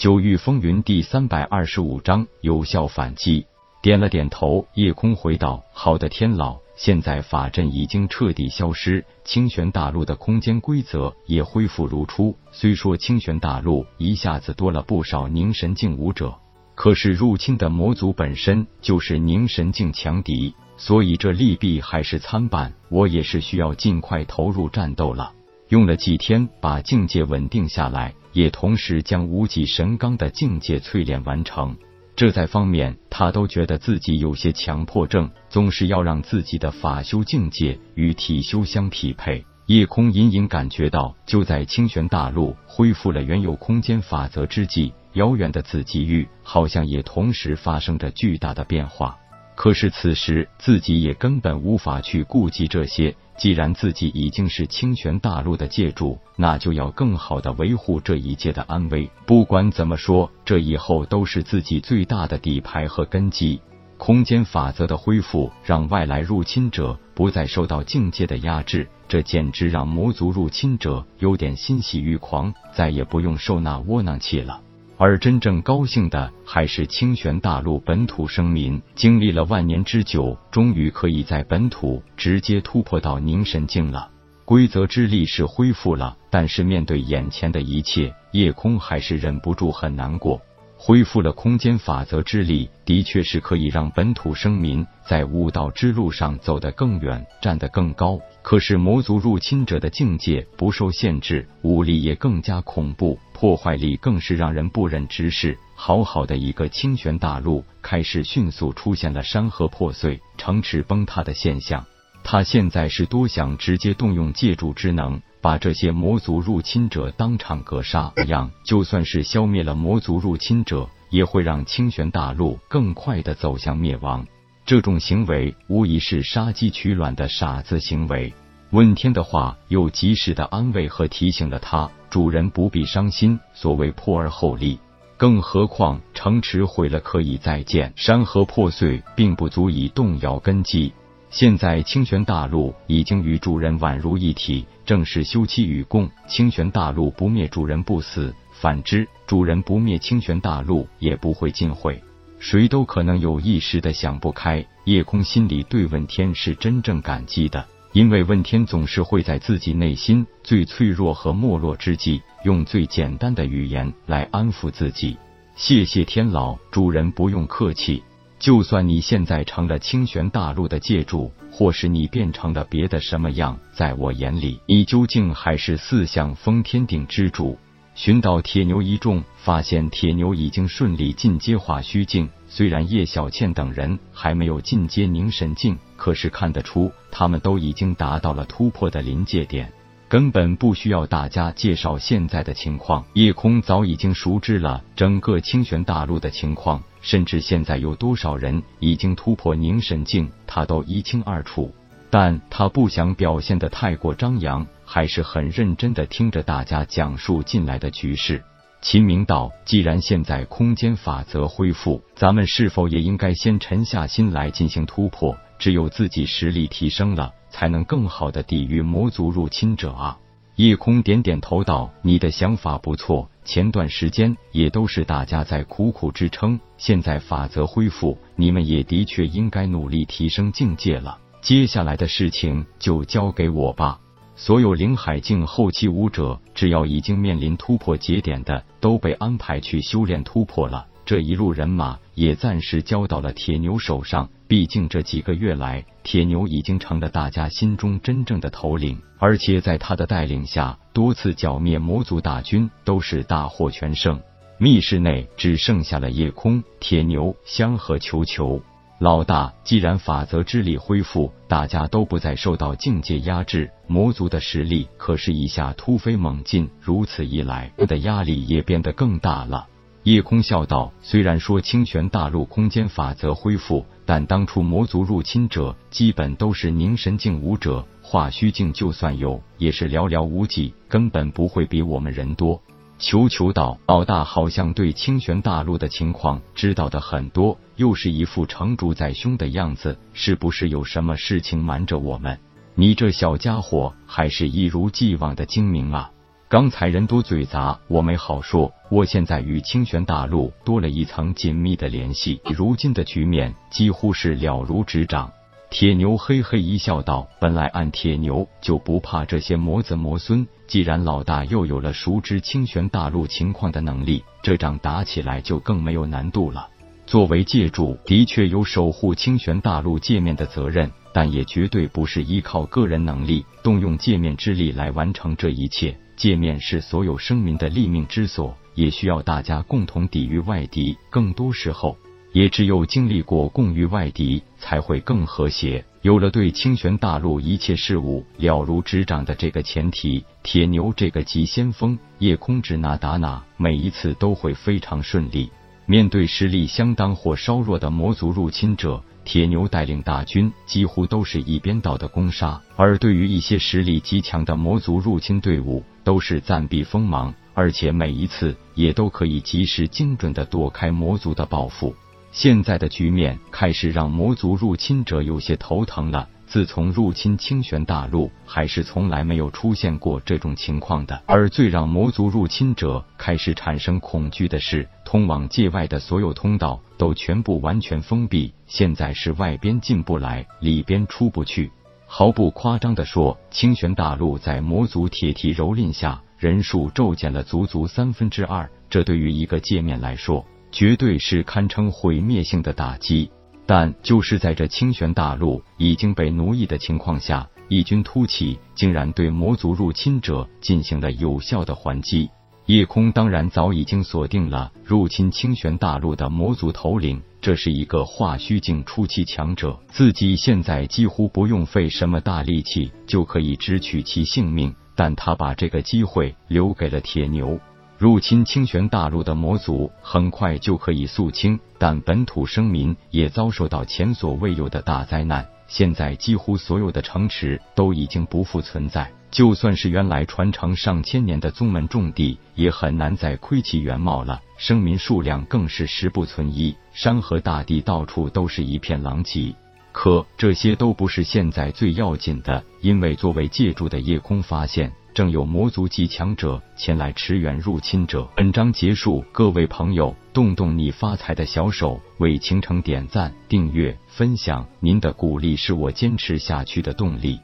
九域风云第三百二十五章有效反击。点了点头，夜空回道：“好的，天老，现在法阵已经彻底消失，清玄大陆的空间规则也恢复如初。虽说清玄大陆一下子多了不少凝神境武者，可是入侵的魔族本身就是凝神境强敌，所以这利弊还是参半。我也是需要尽快投入战斗了。用了几天把境界稳定下来。”也同时将无极神罡的境界淬炼完成，这在方面他都觉得自己有些强迫症，总是要让自己的法修境界与体修相匹配。夜空隐隐感觉到，就在清玄大陆恢复了原有空间法则之际，遥远的紫极域好像也同时发生着巨大的变化。可是此时自己也根本无法去顾及这些。既然自己已经是清泉大陆的界主，那就要更好的维护这一界的安危。不管怎么说，这以后都是自己最大的底牌和根基。空间法则的恢复，让外来入侵者不再受到境界的压制，这简直让魔族入侵者有点欣喜欲狂，再也不用受那窝囊气了。而真正高兴的还是清玄大陆本土生民，经历了万年之久，终于可以在本土直接突破到凝神境了。规则之力是恢复了，但是面对眼前的一切，夜空还是忍不住很难过。恢复了空间法则之力，的确是可以让本土生民在悟道之路上走得更远，站得更高。可是魔族入侵者的境界不受限制，武力也更加恐怖，破坏力更是让人不忍直视。好好的一个清玄大陆，开始迅速出现了山河破碎、城池崩塌的现象。他现在是多想直接动用借助之能。把这些魔族入侵者当场格杀，这样就算是消灭了魔族入侵者，也会让清玄大陆更快的走向灭亡。这种行为无疑是杀鸡取卵的傻子行为。问天的话又及时的安慰和提醒了他，主人不必伤心，所谓破而后立。更何况城池毁了可以再建，山河破碎并不足以动摇根基。现在清玄大陆已经与主人宛如一体，正是休戚与共。清玄大陆不灭，主人不死；反之，主人不灭，清玄大陆也不会尽毁。谁都可能有一时的想不开。夜空心里对问天是真正感激的，因为问天总是会在自己内心最脆弱和没落之际，用最简单的语言来安抚自己。谢谢天老，主人不用客气。就算你现在成了清玄大陆的界主，或是你变成了别的什么样，在我眼里，你究竟还是四象封天顶之主。寻到铁牛一众，发现铁牛已经顺利进阶化虚境。虽然叶小倩等人还没有进阶凝神境，可是看得出他们都已经达到了突破的临界点。根本不需要大家介绍现在的情况，夜空早已经熟知了整个清玄大陆的情况，甚至现在有多少人已经突破凝神境，他都一清二楚。但他不想表现的太过张扬，还是很认真的听着大家讲述进来的局势。秦明道：“既然现在空间法则恢复，咱们是否也应该先沉下心来进行突破？只有自己实力提升了。”才能更好的抵御魔族入侵者啊！夜空点点头道：“你的想法不错，前段时间也都是大家在苦苦支撑，现在法则恢复，你们也的确应该努力提升境界了。接下来的事情就交给我吧。所有灵海境后期武者，只要已经面临突破节点的，都被安排去修炼突破了。这一路人马也暂时交到了铁牛手上。”毕竟这几个月来，铁牛已经成了大家心中真正的头领，而且在他的带领下，多次剿灭魔族大军都是大获全胜。密室内只剩下了夜空、铁牛、香和球球。老大，既然法则之力恢复，大家都不再受到境界压制，魔族的实力可是一下突飞猛进。如此一来，他的压力也变得更大了。夜空笑道：“虽然说清玄大陆空间法则恢复，但当初魔族入侵者基本都是凝神境武者，化虚境就算有，也是寥寥无几，根本不会比我们人多。”求求道：“老大好像对清玄大陆的情况知道的很多，又是一副成竹在胸的样子，是不是有什么事情瞒着我们？你这小家伙还是一如既往的精明啊！”刚才人多嘴杂，我没好说。我现在与清玄大陆多了一层紧密的联系，如今的局面几乎是了如指掌。铁牛嘿嘿一笑，道：“本来按铁牛就不怕这些魔子魔孙，既然老大又有了熟知清玄大陆情况的能力，这仗打起来就更没有难度了。作为界主，的确有守护清玄大陆界面的责任，但也绝对不是依靠个人能力动用界面之力来完成这一切。界面是所有生民的立命之所，也需要大家共同抵御外敌。更多时候。”也只有经历过共御外敌，才会更和谐。有了对清玄大陆一切事物了如指掌的这个前提，铁牛这个急先锋，夜空指哪打哪，每一次都会非常顺利。面对实力相当或稍弱的魔族入侵者，铁牛带领大军几乎都是一边倒的攻杀；而对于一些实力极强的魔族入侵队伍，都是暂避锋芒，而且每一次也都可以及时精准的躲开魔族的报复。现在的局面开始让魔族入侵者有些头疼了。自从入侵清玄大陆，还是从来没有出现过这种情况的。而最让魔族入侵者开始产生恐惧的是，通往界外的所有通道都全部完全封闭。现在是外边进不来，里边出不去。毫不夸张的说，清玄大陆在魔族铁蹄蹂躏下，人数骤减了足足三分之二。这对于一个界面来说，绝对是堪称毁灭性的打击，但就是在这清玄大陆已经被奴役的情况下，异军突起，竟然对魔族入侵者进行了有效的还击。夜空当然早已经锁定了入侵清玄大陆的魔族头领，这是一个化虚境初期强者，自己现在几乎不用费什么大力气就可以直取其性命，但他把这个机会留给了铁牛。入侵清玄大陆的魔族很快就可以肃清，但本土生民也遭受到前所未有的大灾难。现在几乎所有的城池都已经不复存在，就算是原来传承上千年的宗门重地，也很难再窥其原貌了。生民数量更是十不存一，山河大地到处都是一片狼藉。可这些都不是现在最要紧的，因为作为借助的夜空发现。正有魔族极强者前来驰援入侵者。本章结束，各位朋友，动动你发财的小手，为倾城点赞、订阅、分享，您的鼓励是我坚持下去的动力。